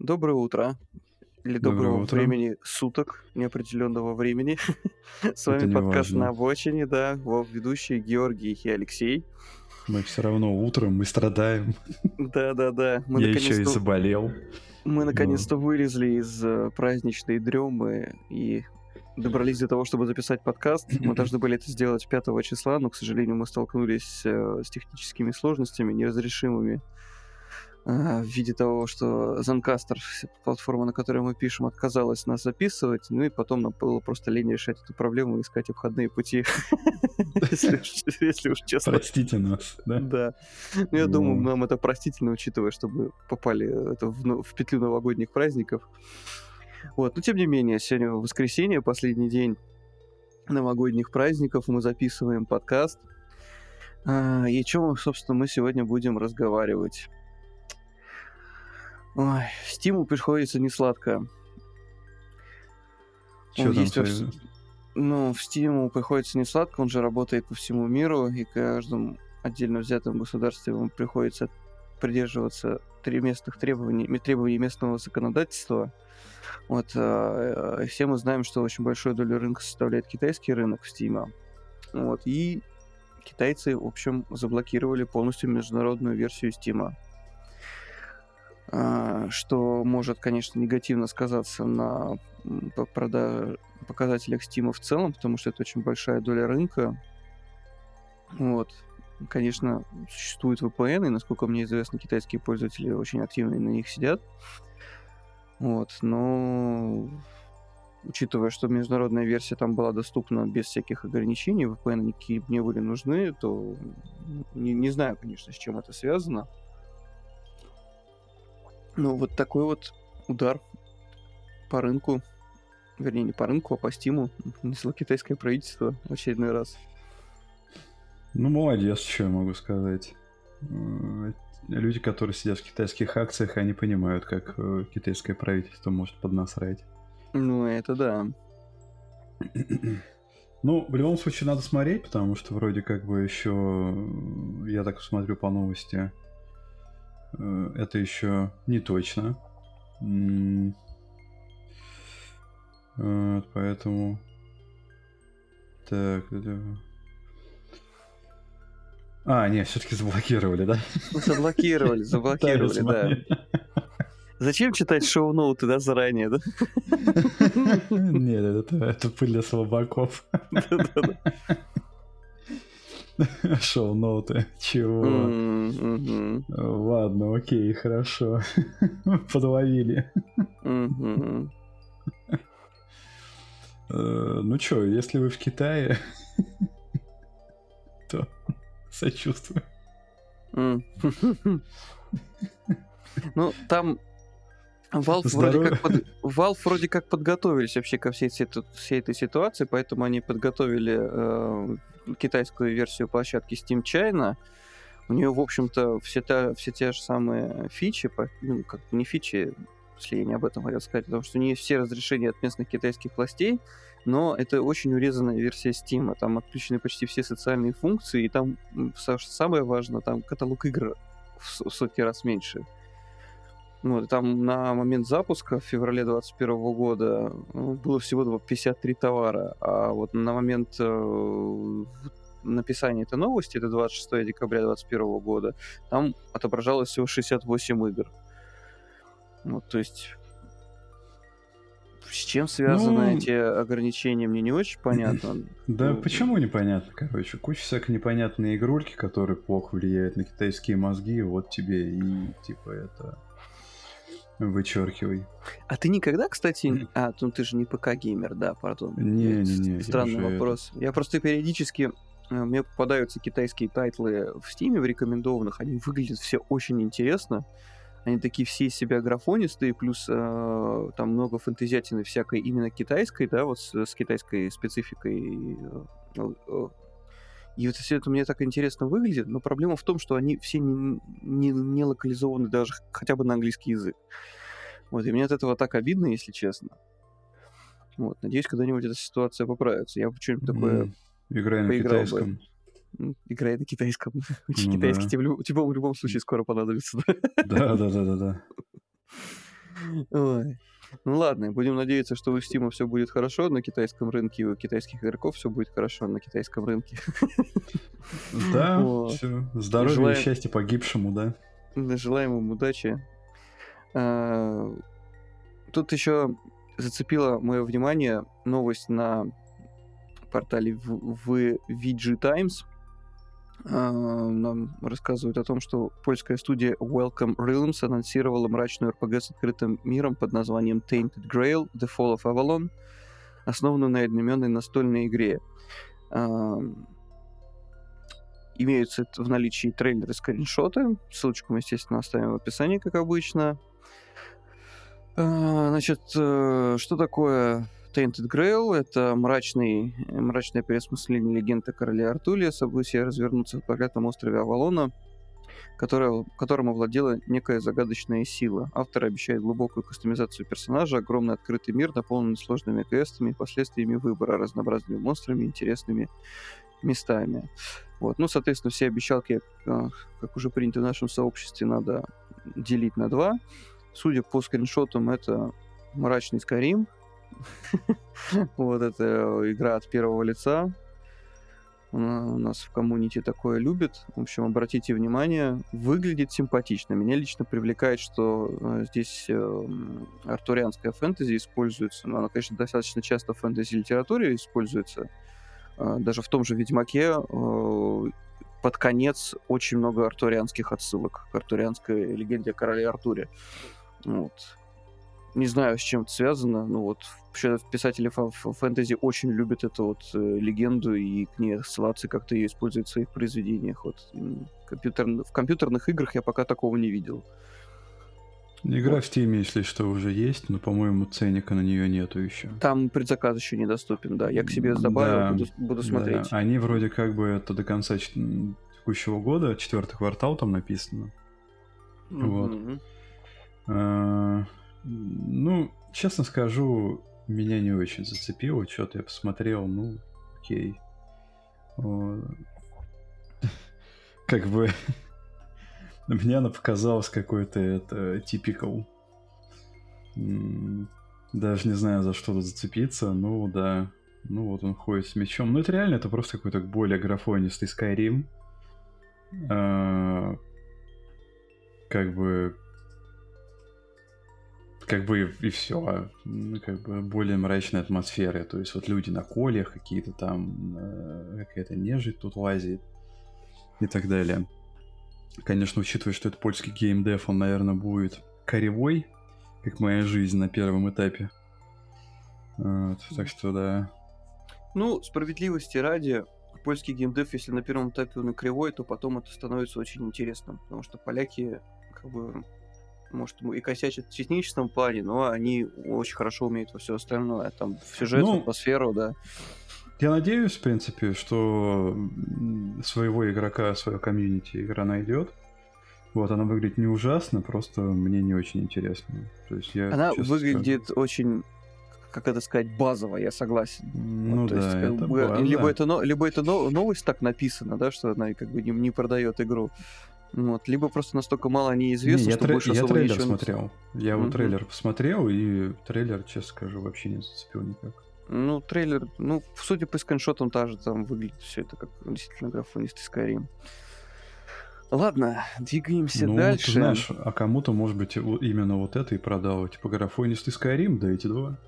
Доброе утро. Или Доброе доброго утро. времени суток, неопределенного времени. С вами не подкаст «На обочине», да, его ведущие Георгий и Алексей. Мы все равно утром, мы страдаем. Да-да-да, Я еще и заболел. мы наконец-то вылезли из э, праздничной дремы и добрались до того, чтобы записать подкаст. Мы должны были это сделать 5 числа, но, к сожалению, мы столкнулись э, с техническими сложностями неразрешимыми в виде того, что Zencaster, платформа, на которой мы пишем, отказалась нас записывать, ну и потом нам было просто лень решать эту проблему и искать обходные пути, если уж честно. простите нас, да? Да. Ну, я думаю, Ну. нам это простительно, учитывая, что мы попали в, ну- в петлю новогодних праздников. Вот, но тем не менее, сегодня воскресенье, последний день новогодних праздников, мы записываем подкаст. А, и о чем, собственно, мы сегодня будем разговаривать? Ой, Стиму приходится не сладко. Что там? есть во свои- Ну, в Steam приходится не сладко, он же работает по всему миру, и каждому отдельно взятому государству ему приходится придерживаться три местных требований, требований местного законодательства. Вот, а, э, все мы знаем, что очень большую долю рынка составляет китайский рынок в Steam. Вот, и китайцы, в общем, заблокировали полностью международную версию Steam. А, что может, конечно, негативно сказаться на м, по- прода- показателях Steam в целом, потому что это очень большая доля рынка. Вот. Конечно, существуют VPN, и, насколько мне известно, китайские пользователи очень активно на них сидят. Вот, но учитывая, что международная версия там была доступна без всяких ограничений, VPN никакие не были нужны, то не, не знаю, конечно, с чем это связано. Ну, вот такой вот удар по рынку, вернее, не по рынку, а по стиму нанесло китайское правительство в очередной раз. Ну, молодец, что я могу сказать. Э, Люди, которые сидят в китайских акциях, они понимают, как э, китайское правительство может поднасрать. Ну, это да. Ну, в любом случае надо смотреть, потому что вроде как бы еще, я так смотрю по новости, э, это еще не точно. Вот, поэтому... Так, это... А, не, все-таки заблокировали, да? Ну, Заблокировали, заблокировали, да. Зачем читать шоу-ноуты, да, заранее, да? Нет, это, это пыль для слабаков. Да-да-да. Шоу-ноуты. Чего? Ладно, окей, хорошо. Подловили. Э, Ну чё, если вы в Китае, то сочувствую. Ну, там Valve вроде, как под- Valve вроде как подготовились вообще ко всей, этой- всей этой ситуации, поэтому они подготовили э, китайскую версию площадки Steam China. У нее, в общем-то, все, та, все те же самые фичи, ну, как не фичи, если я не об этом хотел сказать, потому что у нее все разрешения от местных китайских властей, но это очень урезанная версия Steam. Там отключены почти все социальные функции, и там, самое важное, там каталог игр в сотни раз меньше. И там на момент запуска в феврале 2021 года ну, было всего два- 53 товара, а вот на момент э, написания этой новости, это 26 декабря 2021 года, там отображалось всего 68 игр. Вот, то есть с чем связаны Ну, эти ограничения, мне не очень понятно. Да Ну, почему непонятно, короче. Куча всякой непонятной игрульки, которые плохо влияют на китайские мозги, вот тебе и типа это вычеркивай. А ты никогда, кстати... А, ну ты же не ПК-геймер, да, пардон. Не-не-не, я Странный уже вопрос. Я просто периодически... э, Мне попадаются китайские тайтлы в Стиме, в рекомендованных. Они выглядят все очень интересно. Они такие все из себя графонистые, плюс э, там много фэнтезиатины всякой именно китайской, да, вот с, с китай спецификой. э, э, И вот все это мне так интересно выглядит, но проблема в том, что они все не, не, не локализованы даже хотя бы на английский язык. Вот, и мне от этого так обидно, если честно. Вот, надеюсь, когда-нибудь эта ситуация поправится. Я бы что-нибудь такое М, Играй на бы. китайском. м, играет на китайском. Учить Ну китайский да. тебе, в лю- тебе в любом случае скоро понадобится. Да, да, да, да, да. Ой. Ну ладно, будем надеяться, что у Steam все будет хорошо на китайском рынке, и у китайских игроков все будет хорошо на китайском рынке. Да, Вот. все. Здоровья Желаем- и счастья погибшему, да. Желаем им удачи. А, Тут еще зацепила мое внимание новость на портале VG Times. А, Нам рассказывают о том, что польская студия Welcome Realms анонсировала мрачную RPG с открытым миром под названием Tainted Grail The Fall of Avalon, основанную на одноименной настольной игре. А, Имеются в наличии трейлеры скриншоты. Ссылочку мы, естественно, оставим в описании, как обычно. А, Значит, э, что такое Tainted Grail? Это мрачный, мрачное переосмысление легенды о короле Артуле, события развернуться в проклятом острове Авалона, которое, которым овладела некая загадочная сила. Автор обещает глубокую кастомизацию персонажа, огромный открытый мир, наполненный сложными квестами и последствиями выбора, разнообразными монстрами, интересными местами. Вот. Ну, соответственно, все обещалки, э, как уже принято в нашем сообществе, надо делить на два. Судя по скриншотам, это мрачный Скарим. Вот это игра от первого лица. У на- у нас в коммунити такое любят. В общем, обратите внимание, выглядит симпатично. Меня лично привлекает, что э, здесь э, артурианская фэнтези используется. Но она, конечно, достаточно часто в фэнтези-литературе используется. Э, Даже в том же Ведьмаке э, под конец очень много артурианских отсылок к артурианской легенде о короле Артуре. Вот. Не знаю, с чем это связано. Ну вот, вообще писатели фа- фэнтези очень любят эту вот э, легенду и к ней ссылаться, как-то ее используют в своих произведениях. Вот компьютер... в компьютерных играх я пока такого не видел. Игра в Steam, если что, уже есть, но, по-моему, ценника на нее нету еще. Там предзаказ еще недоступен, да. Я к себе добавил, Да, буду, буду смотреть. Да, они вроде как бы это до конца текущего года, четвертый квартал там написано. вот. Мгм. А, Ну, честно скажу, меня не очень зацепило. Что-то я посмотрел, ну, окей. Как бы мне она показалась какой-то это. М, Даже не знаю, за что тут зацепиться. Ну да. Ну вот он ходит с мечом. Ну это реально, это просто какой-то более графонистый Skyrim. А, Как бы как бы и, все, как бы более мрачная атмосфера, то есть вот люди на колях какие-то там, э, какая-то нежить тут лазит и так далее. Конечно, учитывая, что это польский геймдев, он, наверное, будет коревой, как моя жизнь на первом этапе. Вот, так что да. Ну, справедливости ради, польский геймдев, если на первом этапе он и кривой, то потом это становится очень интересным, потому что поляки, как бы, может, и косячат в техническом плане, но они очень хорошо умеют во все остальное, там, в сюжет, Ну, атмосферу, да. Я надеюсь, в принципе, что своего игрока, свое комьюнити игра найдет. Вот, она выглядит не ужасно, просто мне не очень интересно. То есть я, Она выглядит очень, как это сказать, базово, я согласен. скажу, Ну Вот, то да, есть, как это бы, база. либо это, либо это но- новость так написана, да, что она как бы не, не продает игру. Вот, либо просто настолько мало о ней Не, известно, я, что тре- больше я трейлер ничего не- смотрел. Я вот Мгм. трейлер посмотрел, и трейлер, честно скажу, вообще не зацепил никак. Ну, трейлер, ну, судя по скриншотам, тоже там выглядит все это как действительно графонистый Skyrim. Ладно, двигаемся ну, дальше. ты знаешь, а кому-то, может быть, вот именно вот это и продал. Типа графонистый Skyrim, да эти два.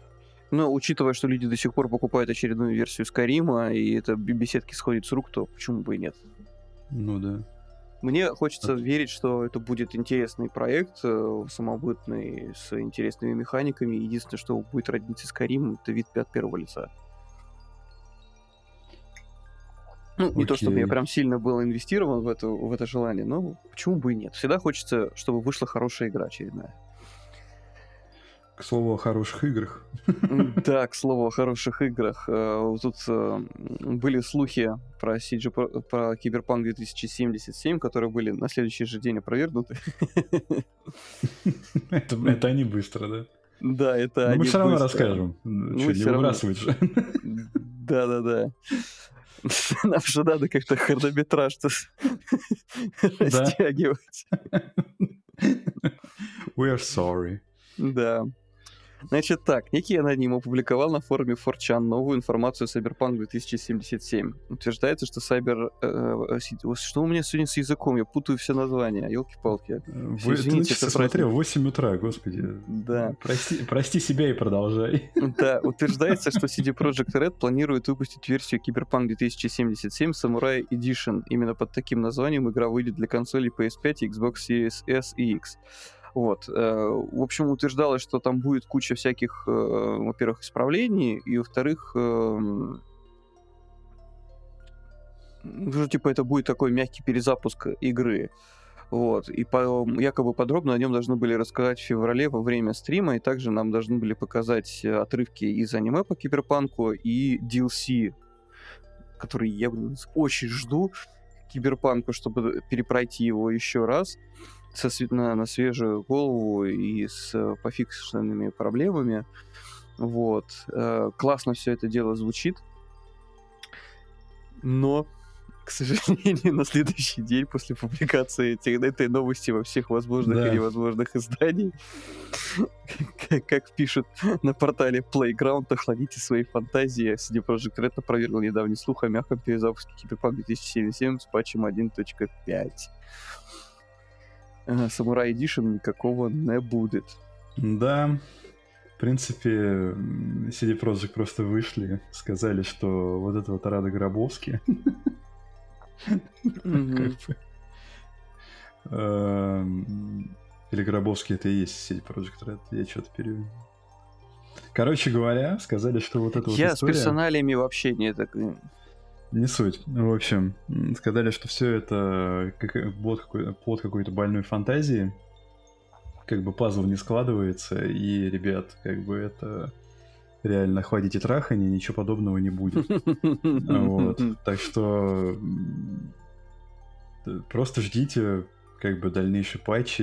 Но учитывая, что люди до сих пор покупают очередную версию Скайрима, и это беседки сходит с рук, то почему бы и нет? Ну да. Мне хочется верить, что это будет интересный проект, э, самобытный, с интересными механиками. Единственное, что будет родниться с Карим, это вид от первого лица. Ну, не то, чтобы я Окей. прям сильно был инвестирован в это, в это желание, но почему бы и нет? Всегда хочется, чтобы вышла хорошая игра очередная. К слову о хороших играх. Да, к слову о хороших играх. Э, Тут э, были слухи про, CG, про, Киберпанк 2077, которые были на следующий же день опровергнуты. это, это они быстро, да? Да, это Но мы они все равно быстро. расскажем. Ну, Что, не выбрасывать же. Да-да-да. Нам же надо как-то хронометраж растягивать. We are sorry. Да. Значит так, некий аноним опубликовал на форуме 4chan новую информацию о Cyberpunk 2077. Утверждается, что Cyber... Э, э, что у меня сегодня с языком? Я путаю все названия, елки-палки. Вы, Извините, ты смотрел 8 утра, господи. Да. Прости, прости себя и продолжай. Да, утверждается, что CD Projekt Red планирует выпустить версию Cyberpunk 2077 Samurai Edition. Именно под таким названием игра выйдет для консолей PS5, Xbox Series S и X. Вот. Э, в общем, утверждалось, что там будет куча всяких, э, во-первых, исправлений, и, во-вторых, эм, ну, типа, это будет такой мягкий перезапуск игры. Вот. И по, якобы подробно о нем должны были рассказать в феврале во время стрима, и также нам должны были показать отрывки из аниме по киберпанку и DLC, который я очень жду киберпанку, чтобы перепройти его еще раз со, на, на свежую голову и с э, пофиксенными проблемами. Вот. Э, классно все это дело звучит. Но, к сожалению, на следующий день после публикации этих, этой новости во всех возможных да. и невозможных изданий, как, как пишут на портале Playground, охладите свои фантазии. CD Projekt Red опровергл недавний слух о мягком перезапуске Cyberpunk 2077 с патчем 1.5. Самурай Эдишн никакого не будет. Да, в принципе, CD Projekt просто вышли, сказали, что вот это вот Рада Гробовский. Эм, или Гробовский это и есть CD Projekt Red, я что-то перевел. Короче говоря, сказали, что вот это вот Я с персоналиями вообще не так... Не суть. В общем, сказали, что все это как, плод, какой, плод какой-то больной фантазии. Как бы пазл не складывается, и, ребят, как бы это реально хватите трахани, ничего подобного не будет. Вот. Так что просто ждите как бы дальнейшие патчи.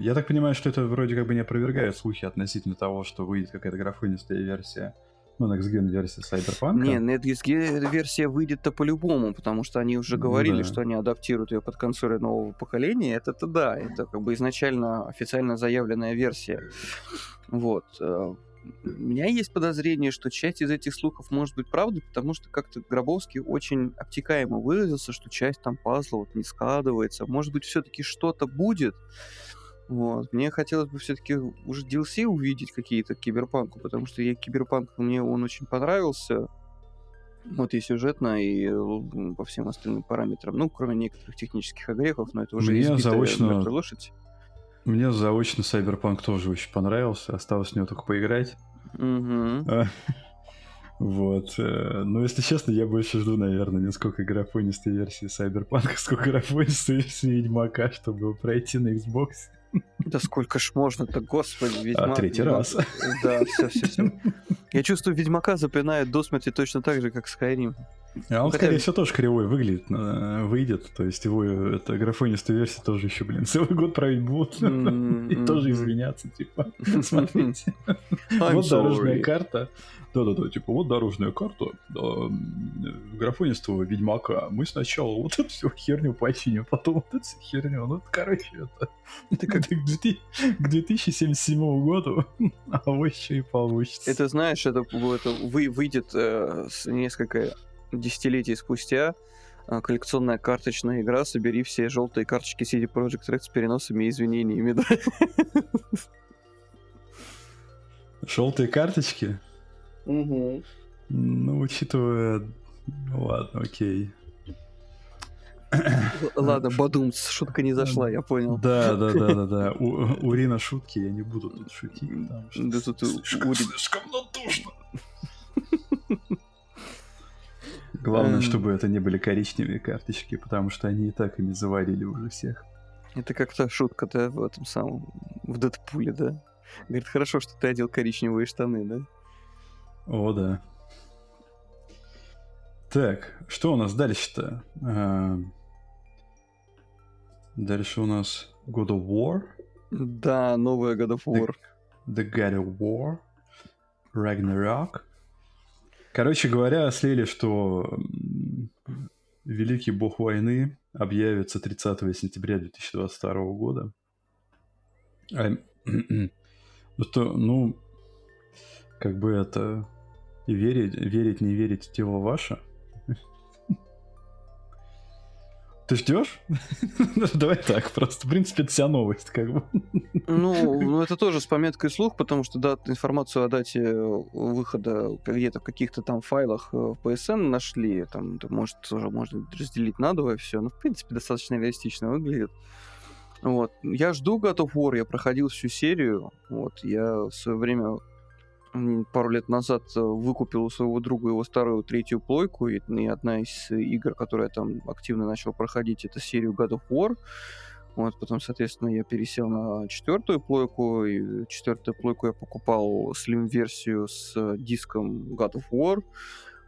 Я так понимаю, что это вроде как бы не опровергает слухи относительно того, что выйдет какая-то графонистая версия ну, Next Gen версия Cyberpunk. Не, Next Gen версия выйдет-то по-любому, потому что они уже говорили, да. что они адаптируют ее под консоли нового поколения. Это-то да, это как бы изначально официально заявленная версия. Вот. Э, у меня есть подозрение, что часть из этих слухов может быть правдой, потому что как-то Гробовский очень обтекаемо выразился, что часть там пазла вот не складывается. Может быть, все-таки что-то будет, вот. Мне хотелось бы все-таки уже DLC увидеть какие-то к Киберпанку, потому что я Киберпанк, мне он очень понравился. Вот и сюжетно, и по всем остальным параметрам. Ну, кроме некоторых технических огрехов, но это уже Мне заочно... лошадь. Мне заочно Cyberpunk тоже очень понравился. Осталось в него только поиграть. Угу. Вот. Э, но, если честно, я больше жду, наверное, не сколько графонистой версии Cyberpunk, сколько графонистой версии Ведьмака, чтобы пройти на Xbox. Да сколько ж можно-то, господи, Ведьмак. А, третий Ведьмак. раз. Да, все, все, все. Я чувствую, Ведьмака запинают до смерти точно так же, как Skyrim. А он, Хотя... скорее всего, тоже кривой выглядит, выйдет. То есть его эта графонистая версия тоже еще, блин, целый год править будут. И тоже извиняться, типа, смотрите. Вот дорожная карта. Да-да-да, типа, вот дорожная карта графонистого Ведьмака. Мы сначала вот эту всю херню починим, потом вот эту всю херню. Ну, короче, это... Это как к 2077 году, а вот еще и получится. Это, знаешь, это, это выйдет э, несколько десятилетий спустя а, коллекционная карточная игра «Собери все желтые карточки CD Projekt Red с переносами и извинениями». Да? Желтые карточки? Угу. Ну, учитывая... Ладно, окей. Ладно, Бадумц, шутка не зашла, я понял. Да, да, да, да, да. У, у Рина шутки, я не буду тут шутить. Да тут слишком, слишком натужно. Главное, эм. чтобы это не были коричневые карточки, потому что они и так ими заварили уже всех. Это как то шутка, да, в этом самом, в Дэдпуле, да? Говорит, хорошо, что ты одел коричневые штаны, да? О, да. Так, что у нас дальше-то? А, дальше у нас God of War. Да, новая God of War. The, the God of War. Ragnarok. Короче говоря, слили, что Великий Бог войны объявится 30 сентября 2022 года. А, Что, ну, как бы это... И верить, верить, не верить, дело ваше. Ты ждешь? Давай так, просто, в принципе, это вся новость, как бы. Ну, ну, это тоже с пометкой слух, потому что да, информацию о дате э, выхода где-то в каких-то там файлах э, в PSN нашли, там, может, тоже можно разделить надвое все, но, в принципе, достаточно реалистично выглядит. Вот. Я жду God of War, я проходил всю серию, вот, я в свое время пару лет назад э, выкупил у своего друга его старую третью плойку, и, и одна из игр, которую я там активно начал проходить, это серию God of War. Вот, потом, соответственно, я пересел на четвертую плойку, и четвертую плойку я покупал Slim-версию с диском God of War.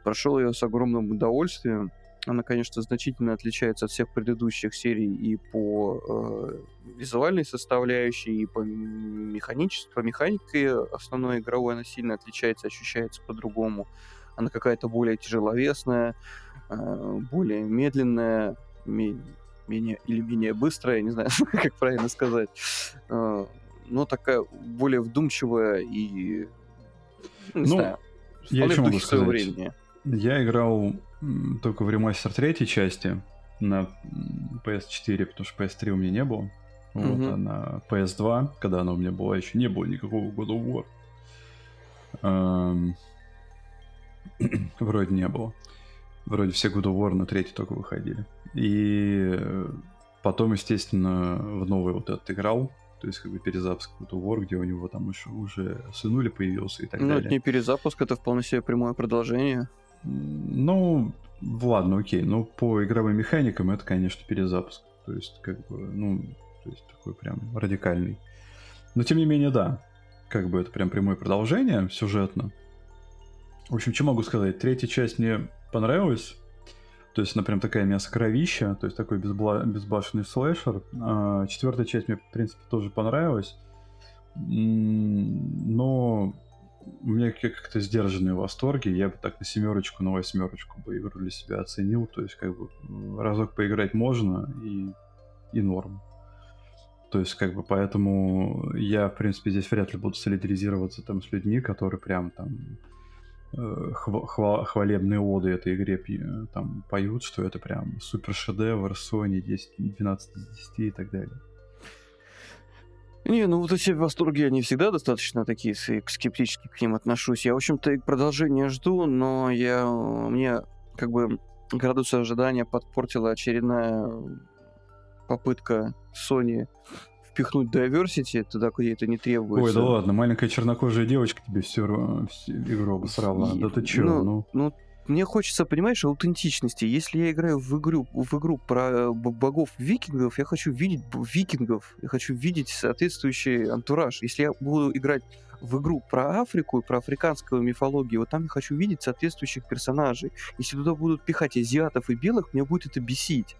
Прошел ее с огромным удовольствием. Она, конечно, значительно отличается от всех предыдущих серий и по э, визуальной составляющей, и по, механичеству, по механике основной игровой она сильно отличается, ощущается по-другому. Она какая-то более тяжеловесная, э, более медленная, ме- менее или менее быстрая, не знаю, как правильно сказать, э, но такая более вдумчивая и не ну, знаю, я еще могу сказать. времени. Я играл только в ремастер третьей части на PS4, потому что PS3 у меня не было. Вот, mm-hmm. а на PS2, когда она у меня была, еще не было никакого God of War. Эм... Вроде не было. Вроде все God of War на третий только выходили. И потом, естественно, в новый вот этот играл. То есть, как бы перезапуск God of War, где у него там еще уже сынули появился и так ну, далее. Ну, это не перезапуск, это вполне себе прямое продолжение. Ну, ладно, окей. Но по игровым механикам это, конечно, перезапуск. То есть, как бы, ну, то есть такой прям радикальный. Но тем не менее, да. Как бы это прям прямое продолжение сюжетно. В общем, что могу сказать? Третья часть мне понравилась. То есть она прям такая мясо-кровища, то есть такой безбла... безбашенный слэшер. А, четвертая часть мне, в принципе, тоже понравилась. Но у меня как-то сдержанные восторги. Я бы так на семерочку, на восьмерочку бы игру для себя оценил. То есть, как бы разок поиграть можно и, и норм. То есть, как бы, поэтому я, в принципе, здесь вряд ли буду солидаризироваться там с людьми, которые прям там э, хва- хвалебные оды этой игре там поют, что это прям супер шедевр, Sony 10, 12 из 10 и так далее. Не, ну вот эти восторги, они всегда достаточно такие, скептически к ним отношусь. Я, в общем-то, и продолжение жду, но я, мне как бы градус ожидания подпортила очередная попытка Sony впихнуть diversity туда, где это не требуется. Ой, да ладно, маленькая чернокожая девочка тебе всю, всю игру обосрала. Да ты чё, ну, ну? Ну, мне хочется, понимаешь, аутентичности. Если я играю в игру, в игру про э, богов викингов, я хочу видеть викингов, я хочу видеть соответствующий антураж. Если я буду играть в игру про Африку, про африканскую мифологию, вот там я хочу видеть соответствующих персонажей. Если туда будут пихать азиатов и белых, мне будет это бесить.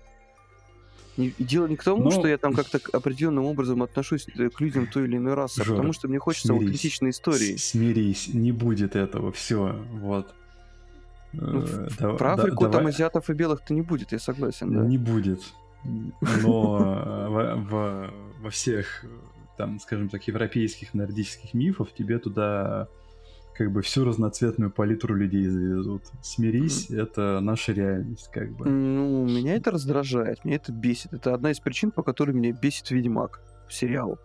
И дело не к тому, Но... что я там как-то определенным образом отношусь э, к людям той или иной расы, Жора, а потому что мне хочется смирись, аутентичной истории. Смирись, не будет этого, все, вот. Ну, э, да, про Африку да, там давай... азиатов и белых-то не будет, я согласен, да. Не будет. Но э, во, во, во всех, там, скажем так, европейских, нордических мифов тебе туда как бы всю разноцветную палитру людей завезут. Смирись, mm. это наша реальность, как бы. Ну, меня это раздражает, меня это бесит. Это одна из причин, по которой меня бесит Ведьмак сериал.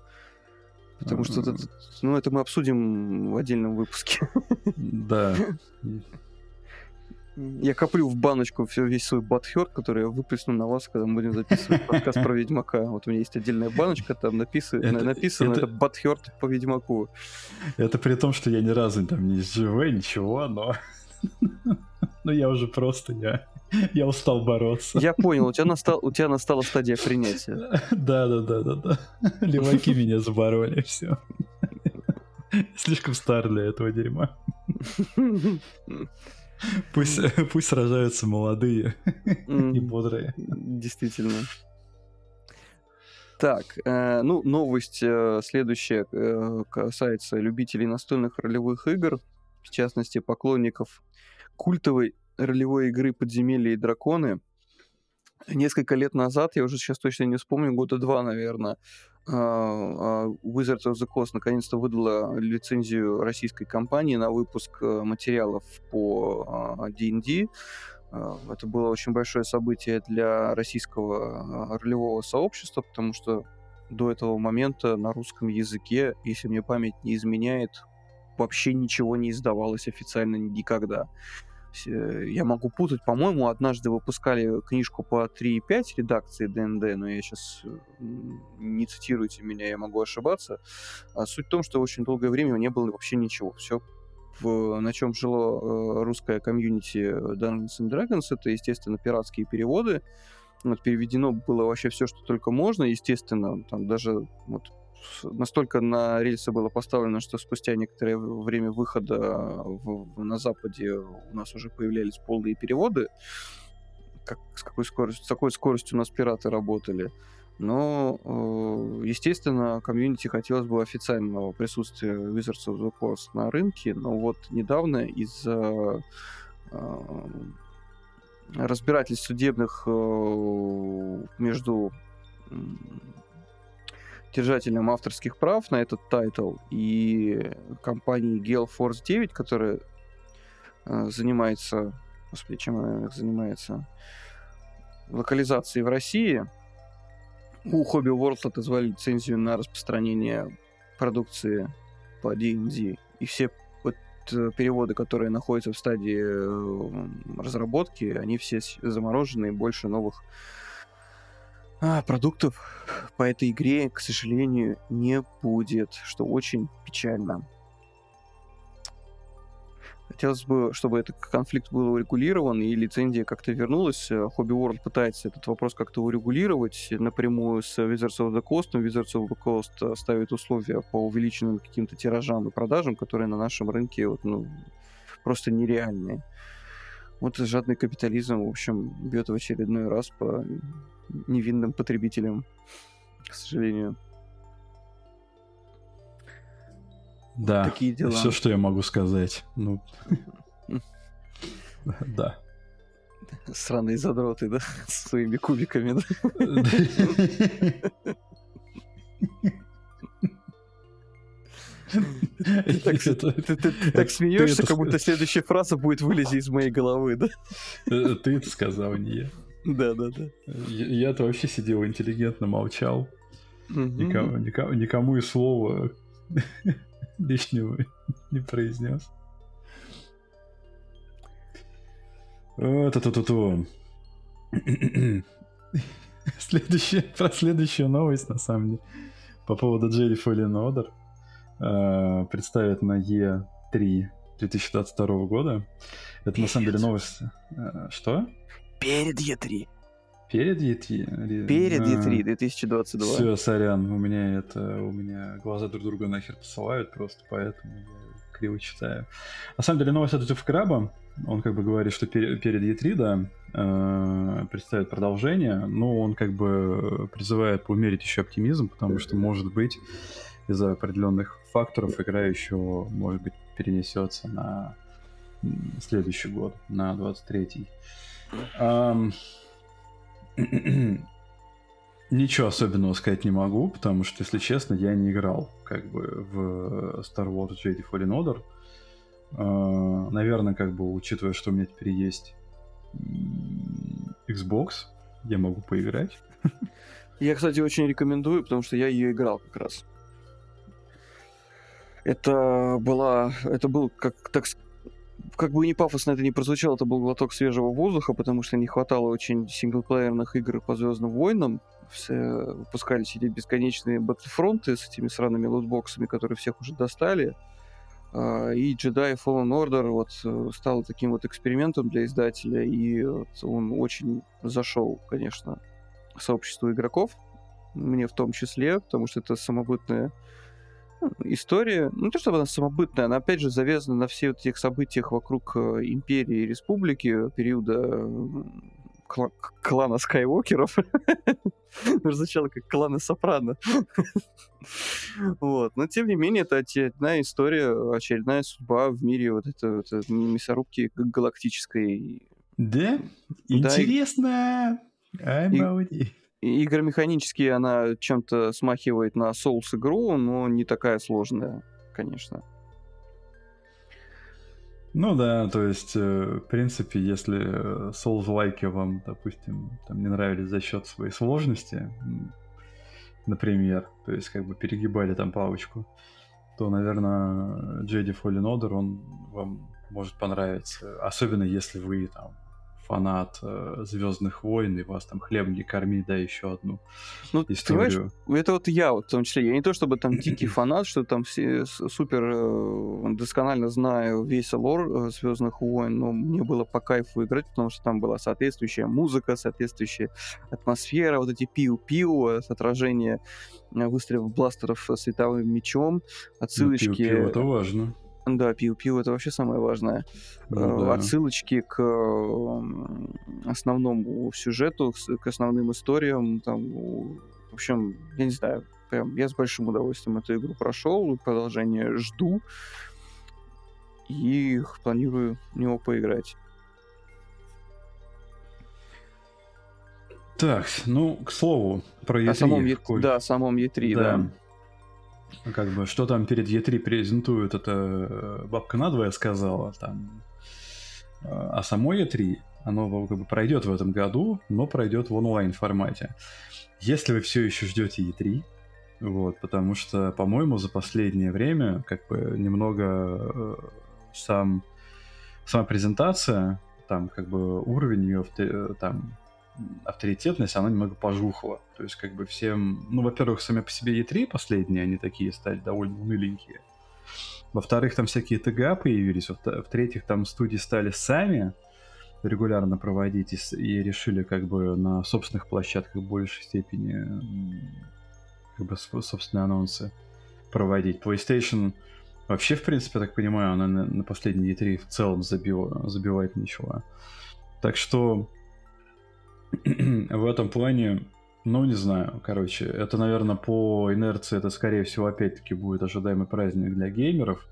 Потому что это, ну, это мы обсудим в отдельном выпуске. Да. Я коплю в баночку все, весь свой батхерт, который я выплесну на вас, когда мы будем записывать подкаст про Ведьмака. Вот у меня есть отдельная баночка, там написано, это, написано это, по Ведьмаку. Это при том, что я ни разу там не живой, ничего, но... Но я уже просто, я, я устал бороться. Я понял, у тебя, настал, у тебя настала стадия принятия. Да, да, да, да, да. Леваки меня забороли, все. Слишком стар для этого дерьма. Пусть, пусть сражаются молодые и бодрые. Действительно. Так, э, ну, новость э, следующая э, касается любителей настольных ролевых игр, в частности, поклонников культовой ролевой игры «Подземелья и драконы». Несколько лет назад, я уже сейчас точно не вспомню, года два, наверное, Wizards of the Coast наконец-то выдала лицензию российской компании на выпуск э, материалов по D&D. Это было очень большое событие для российского ролевого сообщества, потому что до этого момента на русском языке, если мне память не изменяет, вообще ничего не издавалось официально никогда. Я могу путать, по-моему, однажды выпускали книжку по 3.5 редакции ДНД, но я сейчас не цитируйте меня, я могу ошибаться. А суть в том, что очень долгое время не было вообще ничего. Все в, на чем жило э, русское комьюнити Dungeons and Dragons, это, естественно, пиратские переводы. Вот, переведено было вообще все, что только можно, естественно, там даже вот настолько на рельсы было поставлено, что спустя некоторое время выхода в, в, на Западе у нас уже появлялись полные переводы. Как, с какой скоростью, с какой скоростью у нас пираты работали. Но, э, естественно, комьюнити хотелось бы официального присутствия Wizards of the Coast на рынке, но вот недавно из-за э, разбирательств судебных э, между держателем авторских прав на этот тайтл и компанией Gale Force 9, которая э, занимается, господи, чем она занимается, локализацией в России. У Hobby World отозвали лицензию на распространение продукции по D&D. И все вот, э, переводы, которые находятся в стадии э, разработки, они все заморожены, и больше новых а, продуктов по этой игре, к сожалению, не будет, что очень печально. Хотелось бы, чтобы этот конфликт был урегулирован и лицензия как-то вернулась. Hobby World пытается этот вопрос как-то урегулировать напрямую с Wizards of the Coast, Wizards of the Coast ставит условия по увеличенным каким-то тиражам и продажам, которые на нашем рынке вот, ну, просто нереальные. Вот жадный капитализм, в общем, бьет в очередной раз по невинным потребителям, к сожалению. Да, такие дела. Все, что я могу сказать. Ну, да. Сраные задроты, да, с своими кубиками, да. Ты так смеешься, как будто следующая фраза будет вылезти из моей головы, да? Э, ты это сказал, не я. Да, да, да. Я-то вообще сидел интеллигентно, молчал. Никому, и слова лишнего не произнес. То то Следующая, про следующую новость, на самом деле, по поводу Jedi Fallen Order. Э, представят на E3 2022 года. Это на самом деле новость... Э, что? Перед Е3. Перед Е3? Перед Е3 2022. Все, сорян, у меня это, у меня глаза друг друга нахер посылают просто, поэтому я криво читаю. На самом деле новость от Джеффа Краба, он как бы говорит, что перед, перед E3, да, э, представит продолжение, но он как бы призывает поумерить еще оптимизм, потому что, может быть, из-за определенных факторов игра еще, может быть, перенесется на следующий год, на 23-й. Ничего особенного сказать не могу, потому что, если честно, я не играл как бы в Star Wars Jedi Fallen Order. А, наверное, как бы учитывая, что у меня теперь есть Xbox, я могу поиграть. Я, кстати, очень рекомендую, потому что я ее играл как раз. Это была, это был как так как бы не пафосно это не прозвучало, это был глоток свежего воздуха, потому что не хватало очень синглплеерных игр по Звездным войнам. Все выпускались эти бесконечные батлфронты с этими сраными лутбоксами, которые всех уже достали. А, и Jedi Fallen Order вот э, стал таким вот экспериментом для издателя, и вот он очень зашел, конечно, сообществу игроков, мне в том числе, потому что это самобытная история, ну не то чтобы она самобытная, она опять же завязана на всех этих событиях вокруг э, империи и республики периода кла- клана Скайуокеров. Звучало как кланы Сопрано. вот. Но тем не менее, это очередная история, очередная судьба в мире вот этой вот, э, мясорубки галактической. Да? Интересно! И, игромеханически она чем-то смахивает на Souls игру, но не такая сложная, конечно. Ну да, то есть, э, в принципе, если Souls-лайки вам, допустим, там не нравились за счет своей сложности, например, то есть как бы перегибали там палочку, то, наверное, Jedi Fallen Order, он вам может понравиться. Особенно если вы там фанат э, Звездных войн, и вас там хлеб не корми, да, еще одну ну, историю. это вот я, вот, в том числе, я не то чтобы там дикий фанат, что там все супер э, досконально знаю весь лор э, Звездных войн, но мне было по кайфу играть, потому что там была соответствующая музыка, соответствующая атмосфера, вот эти пиу-пиу, э, отражение э, выстрелов бластеров световым мечом, отсылочки... Ну, пиу-пиу, это важно. Да, пиу-пиу это вообще самое важное. Ну, э, да. Отсылочки к основному сюжету, к основным историям. Там, в общем, я не знаю, прям я с большим удовольствием эту игру прошел, продолжение жду и планирую в него поиграть. Так, ну, к слову, про E3. О самом е... Да, о самом E3, да. да как бы, что там перед E3 презентуют, это э, бабка надвое сказала, там. А само E3, оно как бы пройдет в этом году, но пройдет в онлайн формате. Если вы все еще ждете E3, вот, потому что, по-моему, за последнее время как бы немного э, сам сама презентация, там как бы уровень ее э, там авторитетность, она немного пожухла. То есть, как бы всем... Ну, во-первых, сами по себе E3 последние, они такие стали довольно уныленькие. Во-вторых, там всякие ТГА появились. В-третьих, там студии стали сами регулярно проводить и, и решили как бы на собственных площадках в большей степени как бы собственные анонсы проводить. PlayStation вообще, в принципе, я так понимаю, она на, на последней E3 в целом забила, забивать начала. Так что в этом плане, ну, не знаю, короче, это, наверное, по инерции, это, скорее всего, опять-таки будет ожидаемый праздник для геймеров,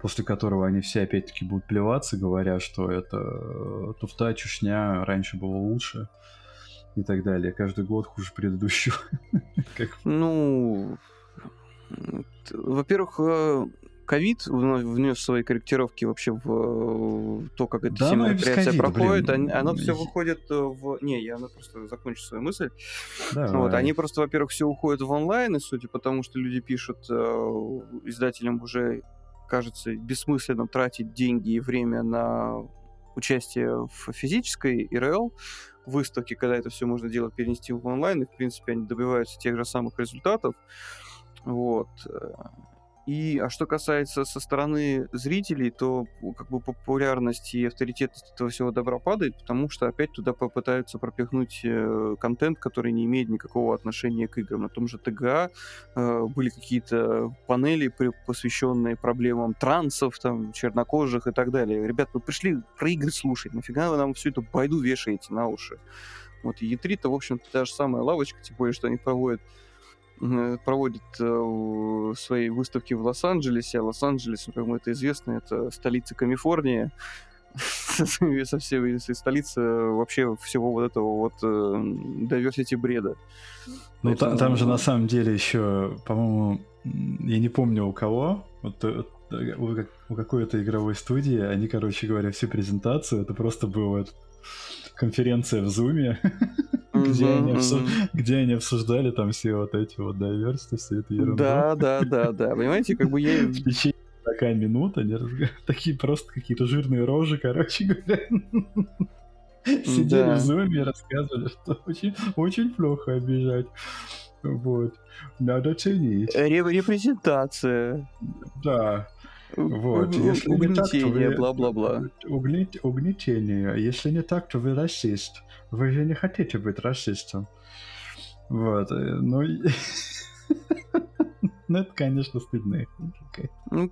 после которого они все, опять-таки, будут плеваться, говоря, что это э, туфта, чушня, раньше было лучше и так далее. Каждый год хуже предыдущего. Ну, во-первых, э, ковид внес свои корректировки вообще в то, как эта да, всем мероприятие проходит. Блин. Оно все выходит в... Не, я просто закончу свою мысль. Давай. Вот, они просто, во-первых, все уходят в онлайн, и судя по тому, что люди пишут, э, издателям уже кажется бессмысленно тратить деньги и время на участие в физической ИРЛ выставке, когда это все можно делать, перенести в онлайн, и, в принципе, они добиваются тех же самых результатов. Вот. И, а что касается со стороны зрителей, то как бы популярность и авторитетность этого всего добра падает, потому что опять туда попытаются пропихнуть э, контент, который не имеет никакого отношения к играм. На том же ТГА э, были какие-то панели, посвященные проблемам трансов, там, чернокожих и так далее. Ребят, вы пришли про игры слушать, нафига вы нам всю эту байду вешаете на уши? Вот, и E3-то, в общем-то, та же самая лавочка, тем более, что они проводят проводит э, свои выставки в Лос-Анджелесе. А Лос-Анджелес, ну, как мы это известно, это столица Калифорнии. Со всей столица вообще всего вот этого вот э, diversity бреда. Ну, там же на самом деле еще, по-моему, я не помню у кого, вот э, у, у какой-то игровой студии, они, короче говоря, всю презентацию, это просто было вот конференция в Зуме, где, они обсу... где они обсуждали там все вот эти вот diversity, все это ерунду. Да, да, да, да. Понимаете, как бы я... В течение такая минута, они разг... такие просто какие-то жирные рожи, короче говоря. Сидели да. в зуме и рассказывали, что очень, очень плохо обижать. Вот. Надо ценить. Репрезентация. Да. Вот. Если угнетение, бла-бла-бла. Угнетение. Если не так, то вы расист. Вы же не хотите быть расистом. Вот. Э, ну, ну это, конечно, стыдно. Ну,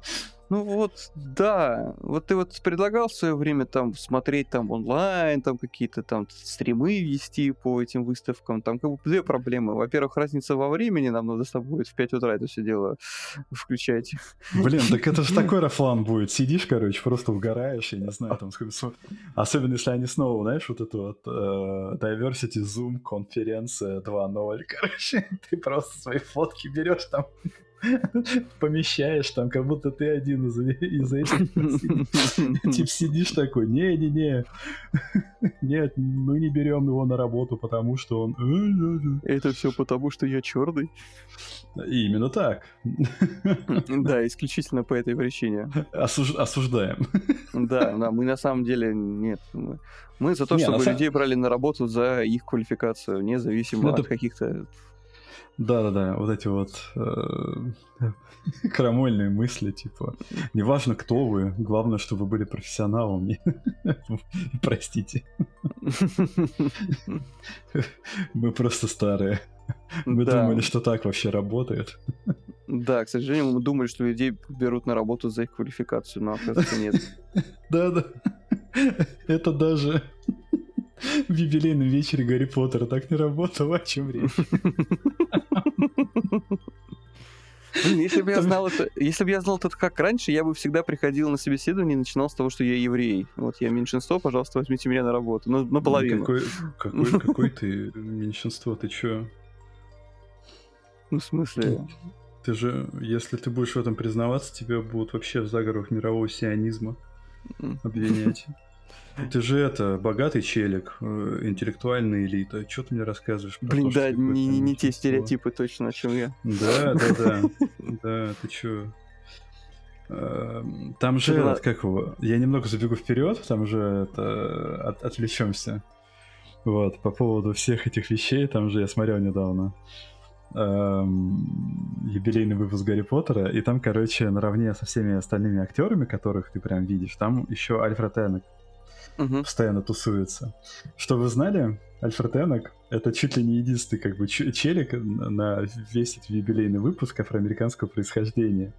Ну вот, да. Вот ты вот предлагал в свое время там смотреть там онлайн, там какие-то там стримы вести по этим выставкам. Там как бы две проблемы. Во-первых, разница во времени, нам надо с тобой в 5 утра это все дело включать. Блин, так это же такой рафлан будет. Сидишь, короче, просто угораешь, я не знаю, там, особенно если они снова, знаешь, вот эту вот uh, Diversity Zoom конференция 2.0, короче, ты просто свои фотки берешь там помещаешь там, как будто ты один из, из этих. Типа сидишь такой, не-не-не, нет, мы не берем его на работу, потому что он... Это все потому, что я черный? Именно так. Да, исключительно по этой причине. Осуж... Осуждаем. Да, да, мы на самом деле нет. Мы, мы за то, не, чтобы людей брали на работу за их квалификацию, независимо ну, от каких-то да-да-да, вот эти вот э, крамольные мысли, типа, неважно, кто вы, главное, чтобы вы были профессионалами. Простите. Мы просто старые. Мы да. думали, что так вообще работает. Да, к сожалению, мы думали, что людей берут на работу за их квалификацию, но оказывается нет. Да-да. Это даже в юбилейном вечере Гарри Поттера так не работало, о чем речь. Блин, если бы я знал это, если бы я знал это как раньше, я бы всегда приходил на собеседование и начинал с того, что я еврей. Вот я меньшинство, пожалуйста, возьмите меня на работу. На, наполовину. Какой, какой, какой ты меньшинство? Ты чё? Ну, в смысле? Ты же, если ты будешь в этом признаваться, тебя будут вообще в заговорах мирового сионизма обвинять. Ты же это, богатый челик, э, интеллектуальная элита. Что ты мне рассказываешь? Блин, да, не, не, те стереотипы точно, о чем я. Да, да, да. Да, ты чё? Эм, там же, этот, как его, я немного забегу вперед, там же это, от, отвлечемся. Вот, по поводу всех этих вещей, там же я смотрел недавно эм, юбилейный выпуск Гарри Поттера, и там, короче, наравне со всеми остальными актерами, которых ты прям видишь, там еще Альфред Эннек угу. постоянно тусуется. Что вы знали, Альфред Эннок — это чуть ли не единственный как бы челик на весь этот юбилейный выпуск афроамериканского происхождения.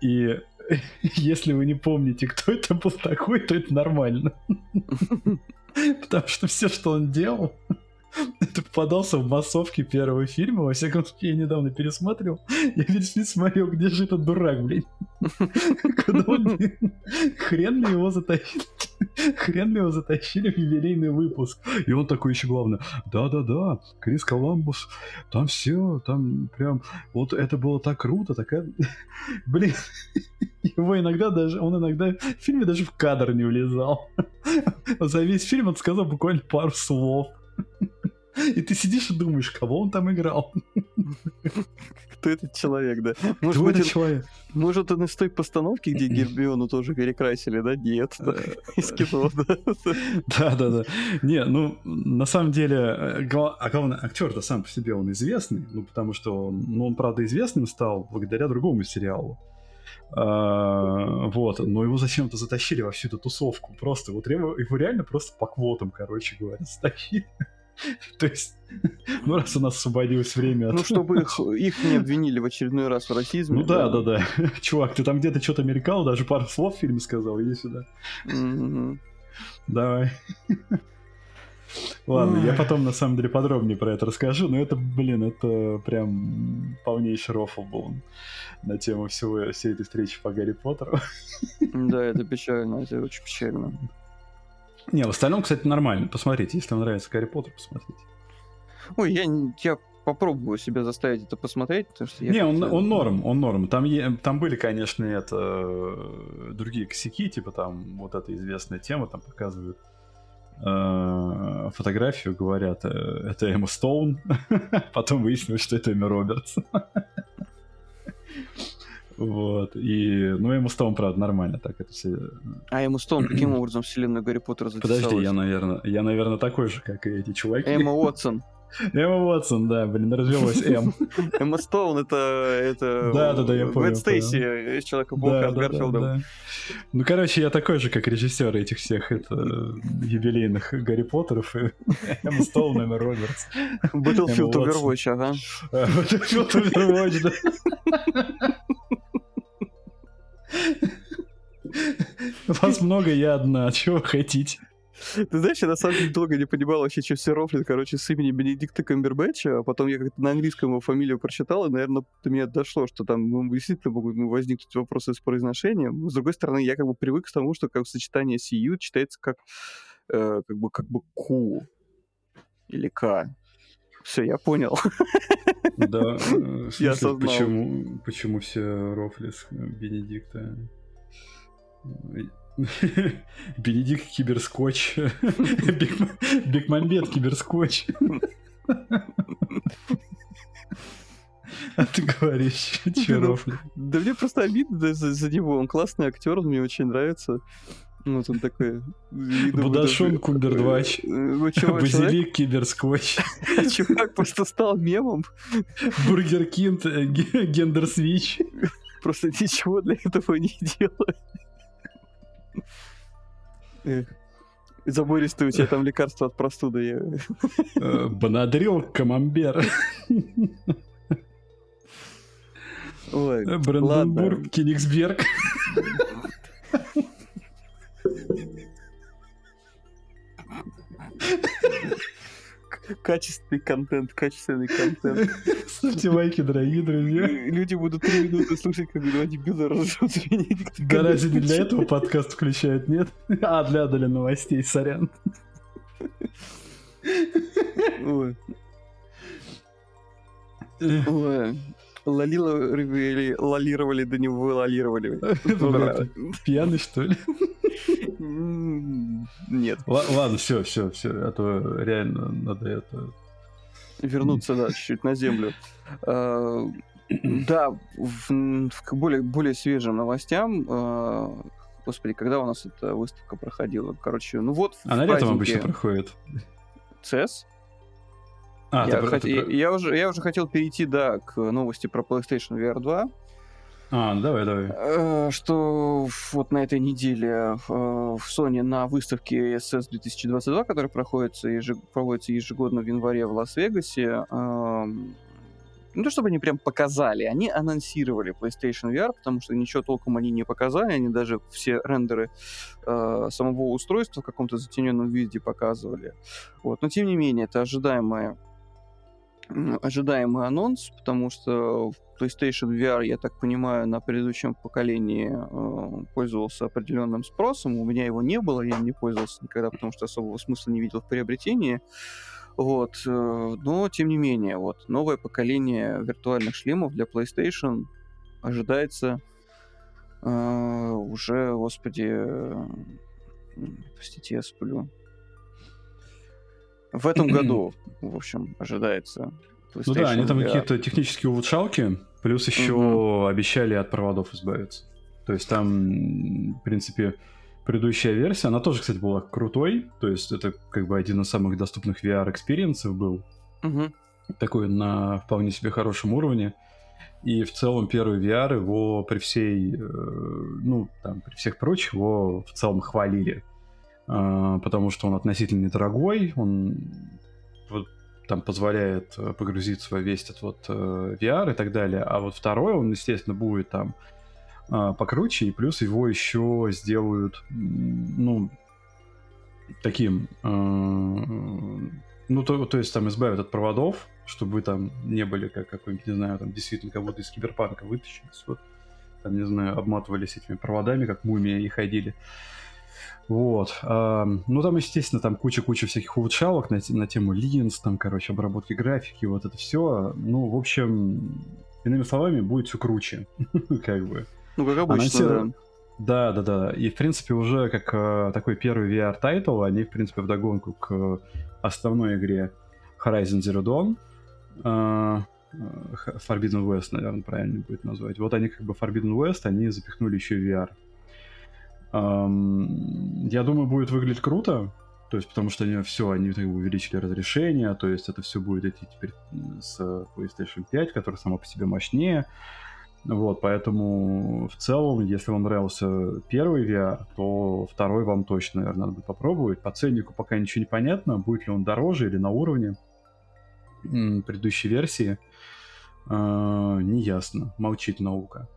И если вы не помните, кто это был такой, то это нормально. Потому что все, что он делал, это попадался в массовке первого фильма. Во всяком случае, я недавно пересматривал. Я весь фильм смотрел, где же этот дурак, блин. Куда он, Хрен ли его затащили? Хрен ли его затащили в юбилейный выпуск? И он такой еще главное. Да-да-да, Крис Коламбус, там все, там прям... Вот это было так круто, такая... Блин, его иногда даже... Он иногда в фильме даже в кадр не влезал. За весь фильм он сказал буквально пару слов. И ты сидишь и думаешь, кого он там играл. Кто этот человек, да? Может Кто этот человек? Может, он из той постановки, где Гербиону тоже перекрасили, да? Нет, из кино, да. Да-да-да. Не, ну, на самом деле, э, а главное, актер-то сам по себе он известный, ну, потому что он, ну, он, правда, известным стал благодаря другому сериалу. А, вот, но его зачем-то затащили во всю эту тусовку. Просто вот его, его реально просто по квотам, короче говоря, затащили. То есть, ну раз у нас освободилось время... Ну, чтобы их, их не обвинили в очередной раз в расизме. Ну да, да, да. Чувак, ты там где-то что-то мелькал, даже пару слов в фильме сказал, иди сюда. Давай. Ладно, я потом на самом деле подробнее про это расскажу, но это, блин, это прям полнейший рофл был на тему всего всей этой встречи по Гарри Поттеру. Да, это печально, это очень печально. Не, в остальном, кстати, нормально. Посмотрите, если вам нравится Гарри Поттер, посмотрите. Ой, я, я попробую себя заставить это посмотреть, потому что я Не, он, он норм, он норм. Там, там были, конечно, это другие косяки, типа там вот эта известная тема, там показывают э, фотографию, говорят, э, это Эмма Стоун, потом выяснилось, что это Эмма Робертс. Вот. И, ну, Эмма Стоун, правда, нормально так это все... А Эмма Стоун каким образом вселенную Гарри Поттера записалась? Подожди, я, наверное, я, наверное, такой же, как и эти чуваки. Эмма Уотсон. Эмма Уотсон, да, блин, развелась М. Эмма Стоун это, это да, да, да, я понял. Бэт Стейси из Человека-паука с Гарфилдом. Ну, короче, я такой же, как режиссер этих всех это, юбилейных Гарри Поттеров и Эмма Стоун, Эмма Робертс. Battlefield Overwatch, ага. Battlefield Overwatch, да. Вас много, я одна. Чего хотите? Ты знаешь, я на самом деле долго не понимал вообще, что все рофлит, короче, с именем Бенедикта Камбербэтча, а потом я как-то на английском его фамилию прочитал, и, наверное, до меня дошло, что там ну, действительно могут возникнуть вопросы с произношением. С другой стороны, я как бы привык к тому, что как сочетание CU читается как, э, как бы, как бы Q или К. Все, я понял. Да, э, я осознал. Почему, почему все рофли с Бенедикта? Бенедикт Киберскотч. Бекмамбет Киберскотч. А ты говоришь, Чаров. Да мне просто обидно за, за него. Он классный актер, он мне очень нравится. Вот он такой... Будашон Кумбердвач. Базилик Киберскотч. Чувак просто стал мемом. Бургер Кинт, э, Gender Switch. Просто ничего для этого не делает. Забористый у тебя там лекарство от простуды. Э, Бонадрил, камамбер. Ой, Бранденбург, Кенигсберг. Качественный контент, качественный контент. Ставьте лайки, дорогие друзья. Люди будут три минуты слушать, как два дебила ржут Да разве не для этого подкаст включают, нет? А, для, для новостей, сорян. Ой. Ой. Лолировали, лолировали, да не вылолировали. Пьяный, что ли? Нет. ладно, все, все, все, а то реально надо это... Вернуться, да, чуть-чуть на землю. А, да, в, к более, более свежим новостям, а, господи, когда у нас эта выставка проходила? Короче, ну вот... Она летом обычно проходит. CES? А, я, хот... я, уже, я уже хотел перейти, да, к новости про PlayStation VR 2. А, давай, давай. Э, что вот на этой неделе э, в Sony на выставке SS 2022, которая проходится, ежег... проводится ежегодно в январе в Лас-Вегасе, эм, не то чтобы они прям показали, они анонсировали PlayStation VR, потому что ничего толком они не показали, они даже все рендеры э, самого устройства в каком-то затененном виде показывали. Вот. Но тем не менее, это ожидаемое ожидаемый анонс, потому что PlayStation VR, я так понимаю, на предыдущем поколении э, пользовался определенным спросом. У меня его не было, я не пользовался никогда, потому что особого смысла не видел в приобретении. Вот. Э, но, тем не менее, вот, новое поколение виртуальных шлемов для PlayStation ожидается э, уже, господи, э, простите, я сплю, в этом году, в общем, ожидается. Ну да, они там какие-то технические улучшалки, плюс еще угу. обещали от проводов избавиться. То есть там, в принципе, предыдущая версия, она тоже, кстати, была крутой. То есть это как бы один из самых доступных VR-experience ов был. Угу. Такой на вполне себе хорошем уровне. И в целом первый VR его при всей, э, ну, там, при всех прочих его в целом хвалили. А, потому что он относительно недорогой, он вот, там позволяет э, погрузиться во весь этот вот э, VR и так далее. А вот второй, он, естественно, будет там а, покруче, и плюс его еще сделают, ну, таким, э, ну, то, то есть там избавят от проводов, чтобы там не были как какой-нибудь, не знаю, там действительно кого-то из киберпанка вытащились, вот, там, не знаю, обматывались этими проводами, как мумия, и ходили. Вот. Ну, там, естественно, там куча-куча всяких улучшалок на, на тему линз, там, короче, обработки графики, вот это все. Ну, в общем, иными словами, будет все круче, как бы. Ну, как обычно, да. Да, да, И, в принципе, уже как э, такой первый VR-title, они, в принципе, вдогонку к основной игре Horizon Zero Dawn, э, Forbidden West, наверное, правильно будет назвать. Вот они как бы Forbidden West, они запихнули еще VR. Я думаю, будет выглядеть круто, то есть, потому что они все, они бы, увеличили разрешение, то есть это все будет идти теперь с PlayStation 5, которая сама по себе мощнее. Вот, поэтому в целом, если вам нравился первый VR, то второй вам точно, наверное, надо будет попробовать. По ценнику пока ничего не понятно, будет ли он дороже или на уровне предыдущей версии. Э, неясно, молчит наука.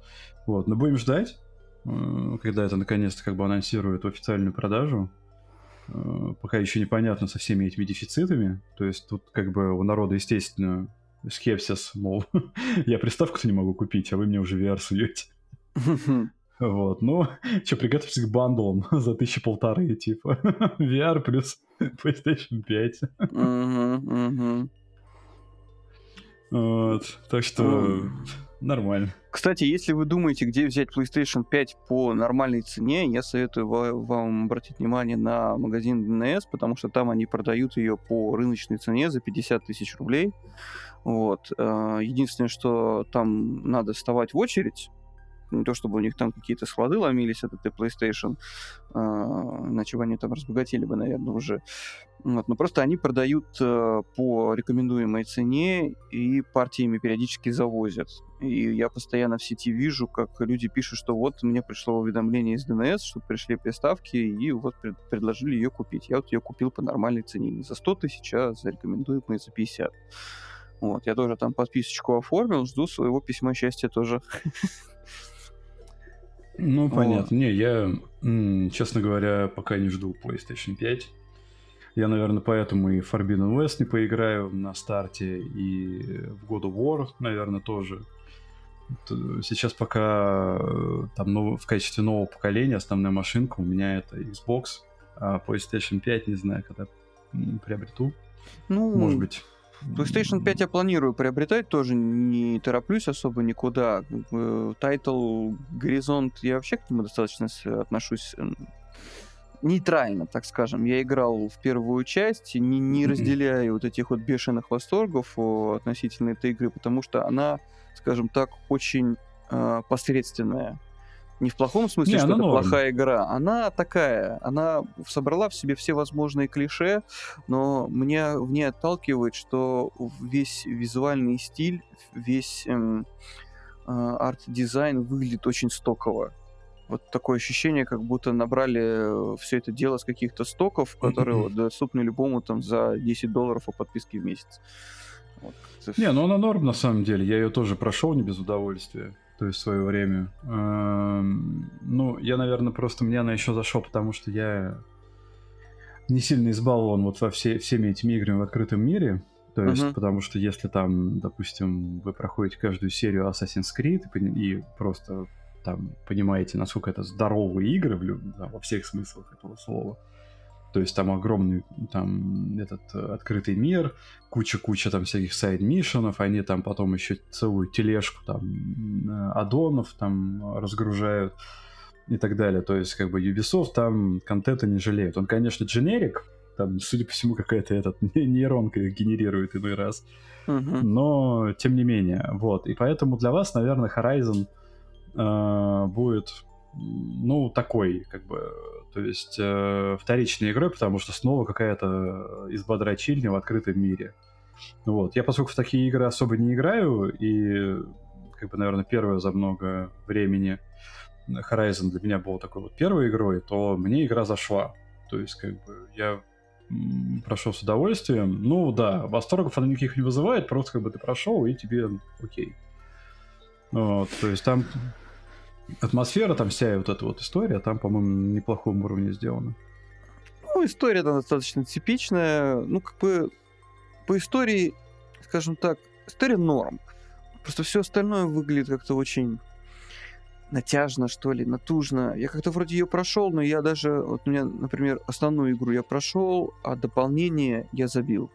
Вот, но будем ждать. Э, когда это наконец-то как бы анонсируют официальную продажу. Э, пока еще непонятно со всеми этими дефицитами. То есть тут как бы у народа, естественно, скепсис, мол, я приставку-то не могу купить, а вы мне уже VR суете. Вот, ну, что, приготовьтесь к бандлам за тысячи полторы, типа, VR плюс PlayStation 5. Вот, так что нормально. Кстати, если вы думаете, где взять PlayStation 5 по нормальной цене, я советую вам обратить внимание на магазин DNS, потому что там они продают ее по рыночной цене за 50 тысяч рублей. Вот. Э, единственное, что там надо вставать в очередь, не то чтобы у них там какие-то склады ломились от этой PlayStation, э, иначе бы они там разбогатели бы, наверное, уже. Вот, но просто они продают э, по рекомендуемой цене и партиями периодически завозят. И я постоянно в сети вижу, как люди пишут, что вот мне пришло уведомление из DNS, что пришли приставки, и вот пред предложили ее купить. Я вот ее купил по нормальной цене, не за 100 тысяч, а за рекомендуемые за 50. Вот, я тоже там подписочку оформил, жду своего письма счастья тоже. Ну, понятно. Вот. Не, я, честно говоря, пока не жду PlayStation 5. Я, наверное, поэтому и Forbidden West не поиграю на старте, и в God of War, наверное, тоже. Сейчас пока э, там нов... в качестве нового поколения основная машинка у меня это Xbox, а PlayStation 5 не знаю, когда приобрету. Ну, может быть. PlayStation 5 я планирую приобретать, тоже не тороплюсь особо никуда. Title Horizon я вообще к нему достаточно отношусь нейтрально, так скажем. Я играл в первую часть, не, не разделяя вот этих вот бешеных восторгов относительно этой игры, потому что она, скажем так, очень э, посредственная. Не в плохом смысле, не, что это норм. плохая игра. Она такая, она собрала в себе все возможные клише, но меня в ней отталкивает, что весь визуальный стиль, весь эм, э, арт-дизайн выглядит очень стоково. Вот такое ощущение, как будто набрали э, все это дело с каких-то стоков, которые вот, доступны любому там за 10 долларов по подписке в месяц. Вот. Не, ну она норм на самом деле. Я ее тоже прошел не без удовольствия то есть в свое время. Эм, ну, я, наверное, просто мне она еще зашел, потому что я не сильно избалован вот во все, всеми этими играми в открытом мире. То есть, uh-huh. потому что если там, допустим, вы проходите каждую серию Assassin's Creed и, и просто там понимаете, насколько это здоровые игры в, да, во всех смыслах этого слова, то есть там огромный там этот э, открытый мир, куча-куча там всяких сайд-миссионов, они там потом еще целую тележку там э, аддонов там разгружают и так далее. То есть как бы Ubisoft там контента не жалеет. Он, конечно, дженерик, там, судя по всему, какая-то этот нейронка генерирует иной раз. Uh-huh. Но, тем не менее, вот. И поэтому для вас, наверное, Horizon э, будет, ну, такой, как бы, то есть э, вторичной игрой, потому что снова какая-то изба дрочильня в открытом мире. Вот. Я, поскольку в такие игры особо не играю, и, как бы, наверное, первое за много времени Horizon для меня был такой вот первой игрой, то мне игра зашла. То есть, как бы, я прошел с удовольствием. Ну, да, восторгов она никаких не вызывает, просто как бы ты прошел, и тебе окей. Вот, то есть там атмосфера, там вся вот эта вот история, там, по-моему, на неплохом уровне сделана. Ну, история там достаточно типичная. Ну, как бы по истории, скажем так, история норм. Просто все остальное выглядит как-то очень натяжно, что ли, натужно. Я как-то вроде ее прошел, но я даже, вот у меня, например, основную игру я прошел, а дополнение я забил.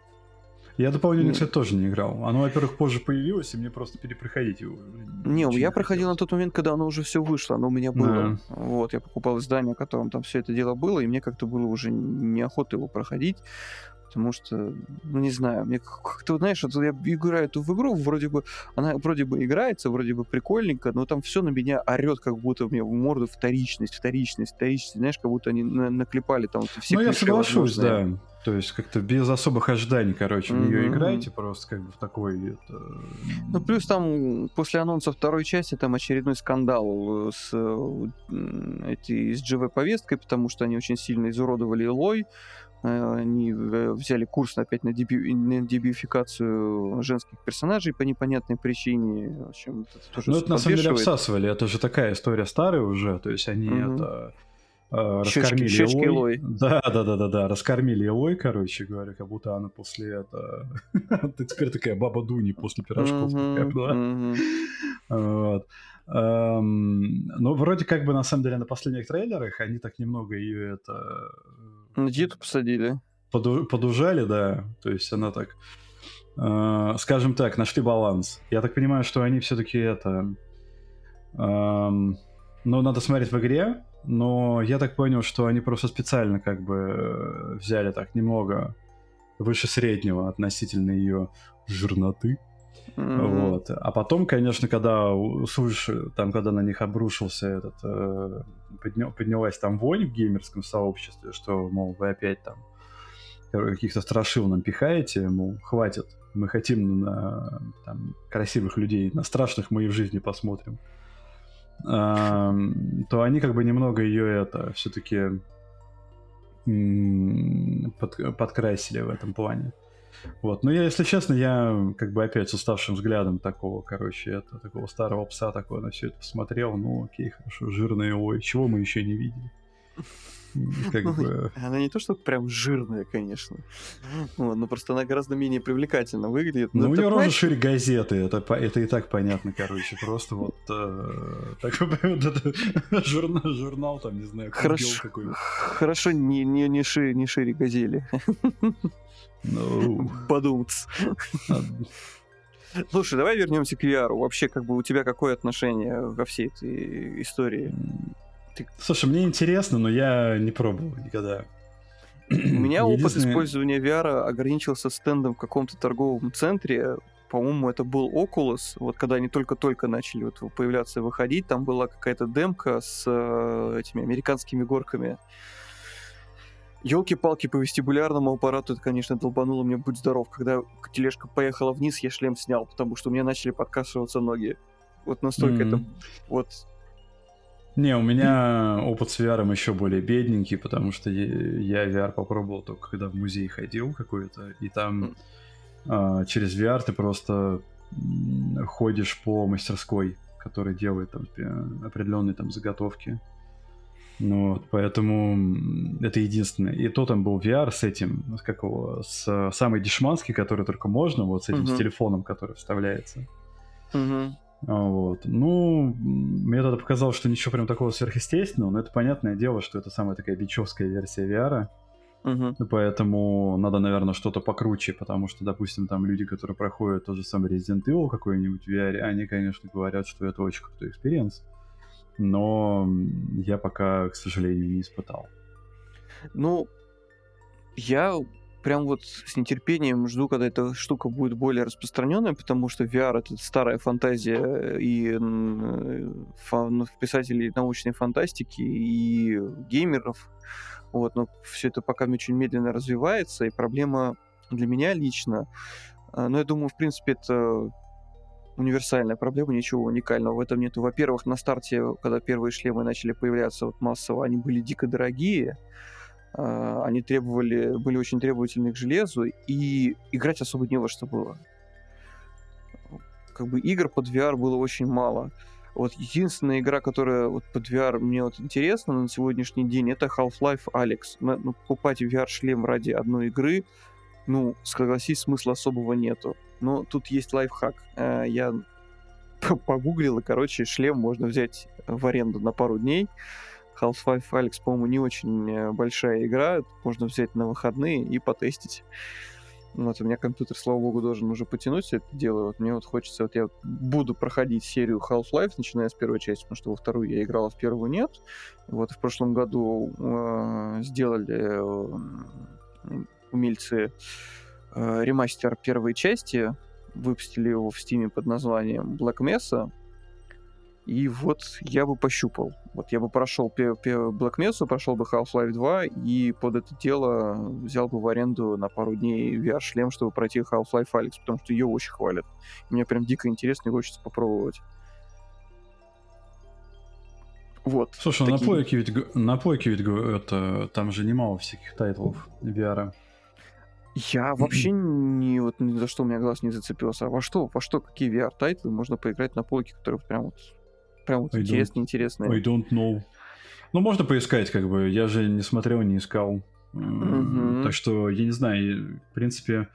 Я дополнение, кстати, тоже не играл. Оно, во-первых, позже появилось, и мне просто перепроходить его. Не, я не проходил на тот момент, когда оно уже все вышло, оно у меня было. Вот, я покупал издание, в котором там все это дело было, и мне как-то было уже неохота его проходить. Потому что, ну не знаю, мне как-то, знаешь, вот я играю эту в игру, вроде бы, она вроде бы играется, вроде бы прикольненько, но там все на меня орет, как будто мне в морду вторичность, вторичность, вторичность, знаешь, как будто они на наклепали там все Ну я соглашусь, да. То есть как-то без особых ожиданий, короче, в нее mm-hmm. играете просто как бы в такой... Это... Ну, плюс там после анонса второй части там очередной скандал с, эти, с GV-повесткой, потому что они очень сильно изуродовали Элой, Э, они взяли курс опять на, деби... на дебификацию женских персонажей по непонятной причине. В общем, это тоже ну, это на самом деле обсасывали. Это же такая история старая уже. То есть они mm-hmm. это э, раскормили щечки, щечки Элой. Да, да, да, да, да. Раскормили Элой, короче говоря, как будто она после этого... Ты теперь такая баба Дуни после пирожков. Вот. Эм, ну, вроде как бы, на самом деле, на последних трейлерах они так немного ее это... На диету посадили. Поду- подужали, да. То есть она так, э, скажем так, нашли баланс. Я так понимаю, что они все-таки это... Эм, ну, надо смотреть в игре, но я так понял, что они просто специально как бы э, взяли так немного выше среднего относительно ее жирноты. Mm-hmm. Вот. А потом, конечно, когда слышишь, там, когда на них обрушился этот, э, подня, поднялась там вонь в геймерском сообществе, что, мол, вы опять там каких-то страшил нам пихаете, мол, хватит, мы хотим на там, красивых людей, на страшных мы и в жизни посмотрим, э, то они как бы немного ее это все-таки под, подкрасили в этом плане. Вот. Но я, если честно, я как бы опять с уставшим взглядом такого, короче, это, такого старого пса такого на все это посмотрел. Ну, окей, хорошо, жирные, ой, чего мы еще не видели? Как ну, бы... Она не то, что прям жирная, конечно. Вот, но просто она гораздо менее привлекательно выглядит. Ну, у нее рожа шире газеты, это, это и так понятно, короче. Просто вот э, такой вот журнал, журнал, там, не знаю, хорошо, какой Хорошо, не, не, не, шире, не шире газели. Ну... Подумать. Слушай, давай вернемся к VR. Вообще, как бы у тебя какое отношение ко всей этой истории? Ты... Слушай, мне интересно, но я не пробовал никогда. У меня опыт использования VR ограничился стендом в каком-то торговом центре. По-моему, это был Oculus. Вот когда они только-только начали вот появляться и выходить, там была какая-то демка с э, этими американскими горками. Елки-палки по вестибулярному аппарату, это, конечно, долбануло мне будь здоров. Когда тележка поехала вниз, я шлем снял, потому что у меня начали подкашиваться ноги. Вот настолько mm-hmm. это вот не, у меня опыт с VR еще более бедненький, потому что я VR попробовал только когда в музей ходил какой-то, и там а, через VR ты просто ходишь по мастерской, которая делает там определенные там заготовки. Ну, вот, поэтому это единственное. И то там был VR с этим, как его, с самый дешманский, который только можно, вот с этим, uh-huh. с телефоном, который вставляется. Uh-huh. Вот. Ну, мне тогда показалось, что ничего прям такого сверхъестественного, но это понятное дело, что это самая такая бичевская версия VR. Угу. Поэтому надо, наверное, что-то покруче, потому что, допустим, там люди, которые проходят тот же самый Resident Evil какой-нибудь в VR, они, конечно, говорят, что это очень крутой experience. Но я пока, к сожалению, не испытал. Ну, я прям вот с нетерпением жду, когда эта штука будет более распространенная, потому что VR это старая фантазия и э, фан, ну, писателей научной фантастики и геймеров. Вот, но все это пока очень медленно развивается, и проблема для меня лично, э, но я думаю, в принципе, это универсальная проблема, ничего уникального в этом нету. Во-первых, на старте, когда первые шлемы начали появляться вот массово, они были дико дорогие, они требовали, были очень требовательны к железу, и играть особо не во что было. Как бы игр под VR было очень мало. Вот единственная игра, которая вот под VR мне вот интересна на сегодняшний день, это Half-Life Alex. Ну, покупать VR-шлем ради одной игры, ну, согласись, смысла особого нету. Но тут есть лайфхак. Э, я погуглил, и, короче, шлем можно взять в аренду на пару дней. Half-Life Alex, по-моему, не очень э, большая игра. Можно взять на выходные и потестить. Вот, у меня компьютер, слава богу, должен уже потянуть все это дело. Вот мне вот хочется, вот я буду проходить серию Half-Life, начиная с первой части, потому что во вторую я играл, а в первую нет. Вот в прошлом году э, сделали э, умельцы э, ремастер первой части, выпустили его в стиме под названием Black Mesa, и вот я бы пощупал. Вот я бы прошел Black Mesa, прошел бы Half-Life 2, и под это дело взял бы в аренду на пару дней VR-шлем, чтобы пройти Half-Life Alyx, потому что ее очень хвалят. Мне прям дико интересно и хочется попробовать. Вот. Слушай, ну такие. на плойке ведь, на плойке ведь это, там же немало всяких title ов VR. Я вообще не вот ни за что у меня глаз не зацепился. А во что, во что, какие VR-title ы можно поиграть на плойке, которые прям вот, прям вот интересные. I don't know. Ну, можно поискать, как бы. Я же не смотрел, не искал. Мгм. Так что, я не знаю, в принципе,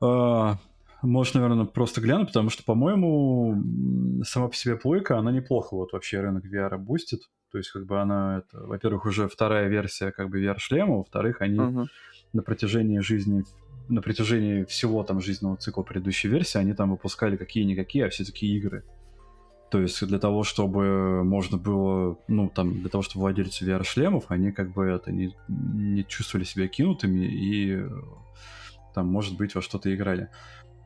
а, можешь, наверное, просто глянуть, потому что, по-моему, сама по себе плойка, она неплохо вот вообще рынок VR boost ит. То есть, как бы она, это, во-первых, уже вторая версия как бы VR-шлема, во-вторых, они Мгм. на протяжении жизни, на протяжении всего там жизненного цикла предыдущей версии, они там выпускали какие-никакие, а все-таки игры. То есть для того, чтобы можно было, ну, там, для того, чтобы владельцы VR-шлемов, они как бы это не, не чувствовали себя кинутыми и э, там, может быть, во что-то играли.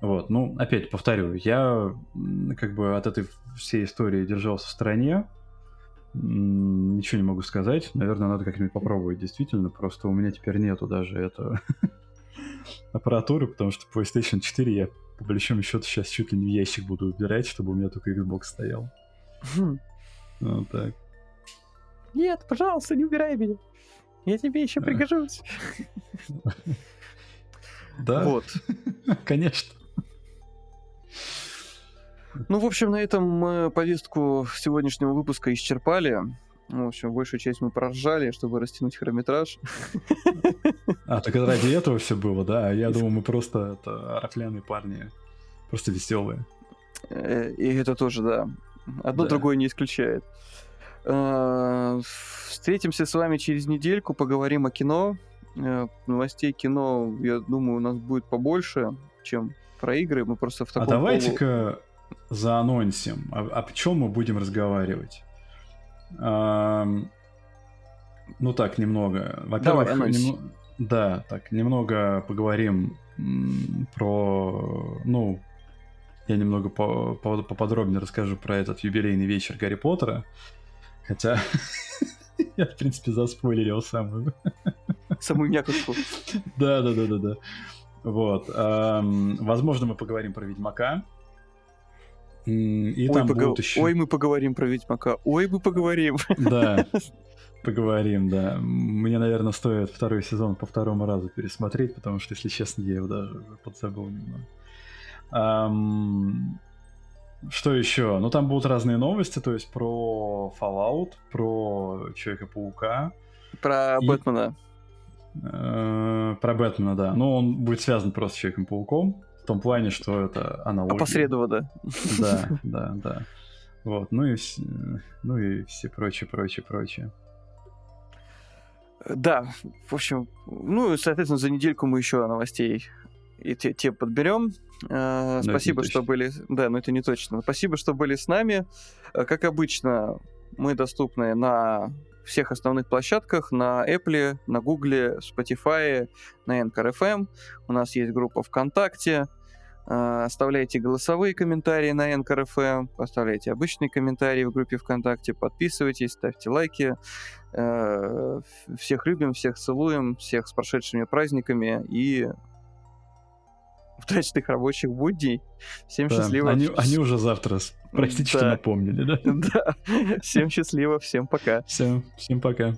Вот, ну, опять повторю, я как бы от этой всей истории держался в стороне, ничего не могу сказать. Наверное, надо как-нибудь попробовать, действительно. Просто у меня теперь нету даже это аппаратуры, потому что PlayStation 4 я по большому счету сейчас чуть ли не в ящик буду убирать, чтобы у меня только Xbox стоял. Хм. Вот так. Нет, пожалуйста, не убирай меня. Я тебе еще пригожусь. Да, Вот. конечно. Ну, в общем, на этом мы повестку сегодняшнего выпуска исчерпали. Ну, В общем, большую часть мы проржали, чтобы растянуть хронометраж. А, так это ради этого все было, да? А Я думал, мы просто это рафляные парни. Просто веселые. Э, И это тоже, да. Одно Да. другое не исключает. Э, Встретимся с вами через недельку, поговорим о кино. Э, Новостей кино, я думаю, у нас будет побольше, чем про игры. Мы просто в А таком полу- давайте-ка заанонсим, о, о чем мы будем разговаривать. Ну так, немного. Во-первых, нем- да, так, немного поговорим про, ну, я немного по- по- поподробнее расскажу про этот юбилейный вечер Гарри Поттера. Хотя я, в принципе, заспойлерил самую Самую мякотку. да, да, да, да, да. Вот. возможно, мы поговорим про Ведьмака. И Ой, там пога- будут еще. Ой, мы поговорим про Ведьмака. Ой, мы поговорим. Да. Поговорим, да. Мне, наверное, стоит второй сезон по второму разу пересмотреть, потому что, если честно, я его даже подзабыл немного. Ам, Что еще? Ну, там будут разные новости, то есть про Fallout, про Человека-паука, Про И- Бэтмена. э, про Бэтмена, да. Но он будет связан просто с Человеком-пауком, в том плане, что это аналогия. Опосредованно. Да, да, да. Вот, ну и, ну и все прочее, прочее, прочее. Да, в общем, ну, и, соответственно, за недельку мы еще новостей и те, те подберем. Э, это Спасибо, не что были... Да, но это не точно. Спасибо, что были с нами. Э, Как обычно, мы доступны на всех основных площадках, на Apple, на Google, Spotify, на Anchor FM. У нас есть группа ВКонтакте. Э, Оставляйте голосовые комментарии на Anchor FM, оставляйте обычные комментарии в группе ВКонтакте, подписывайтесь, ставьте лайки. Э, Всех любим, всех целуем, всех с прошедшими праздниками и удачных рабочих будней. Всем Да, счастливо. Они, они уже завтра. Простите, что Да. напомнили, да? Да. Всем счастливо, всем пока. Всем, всем пока.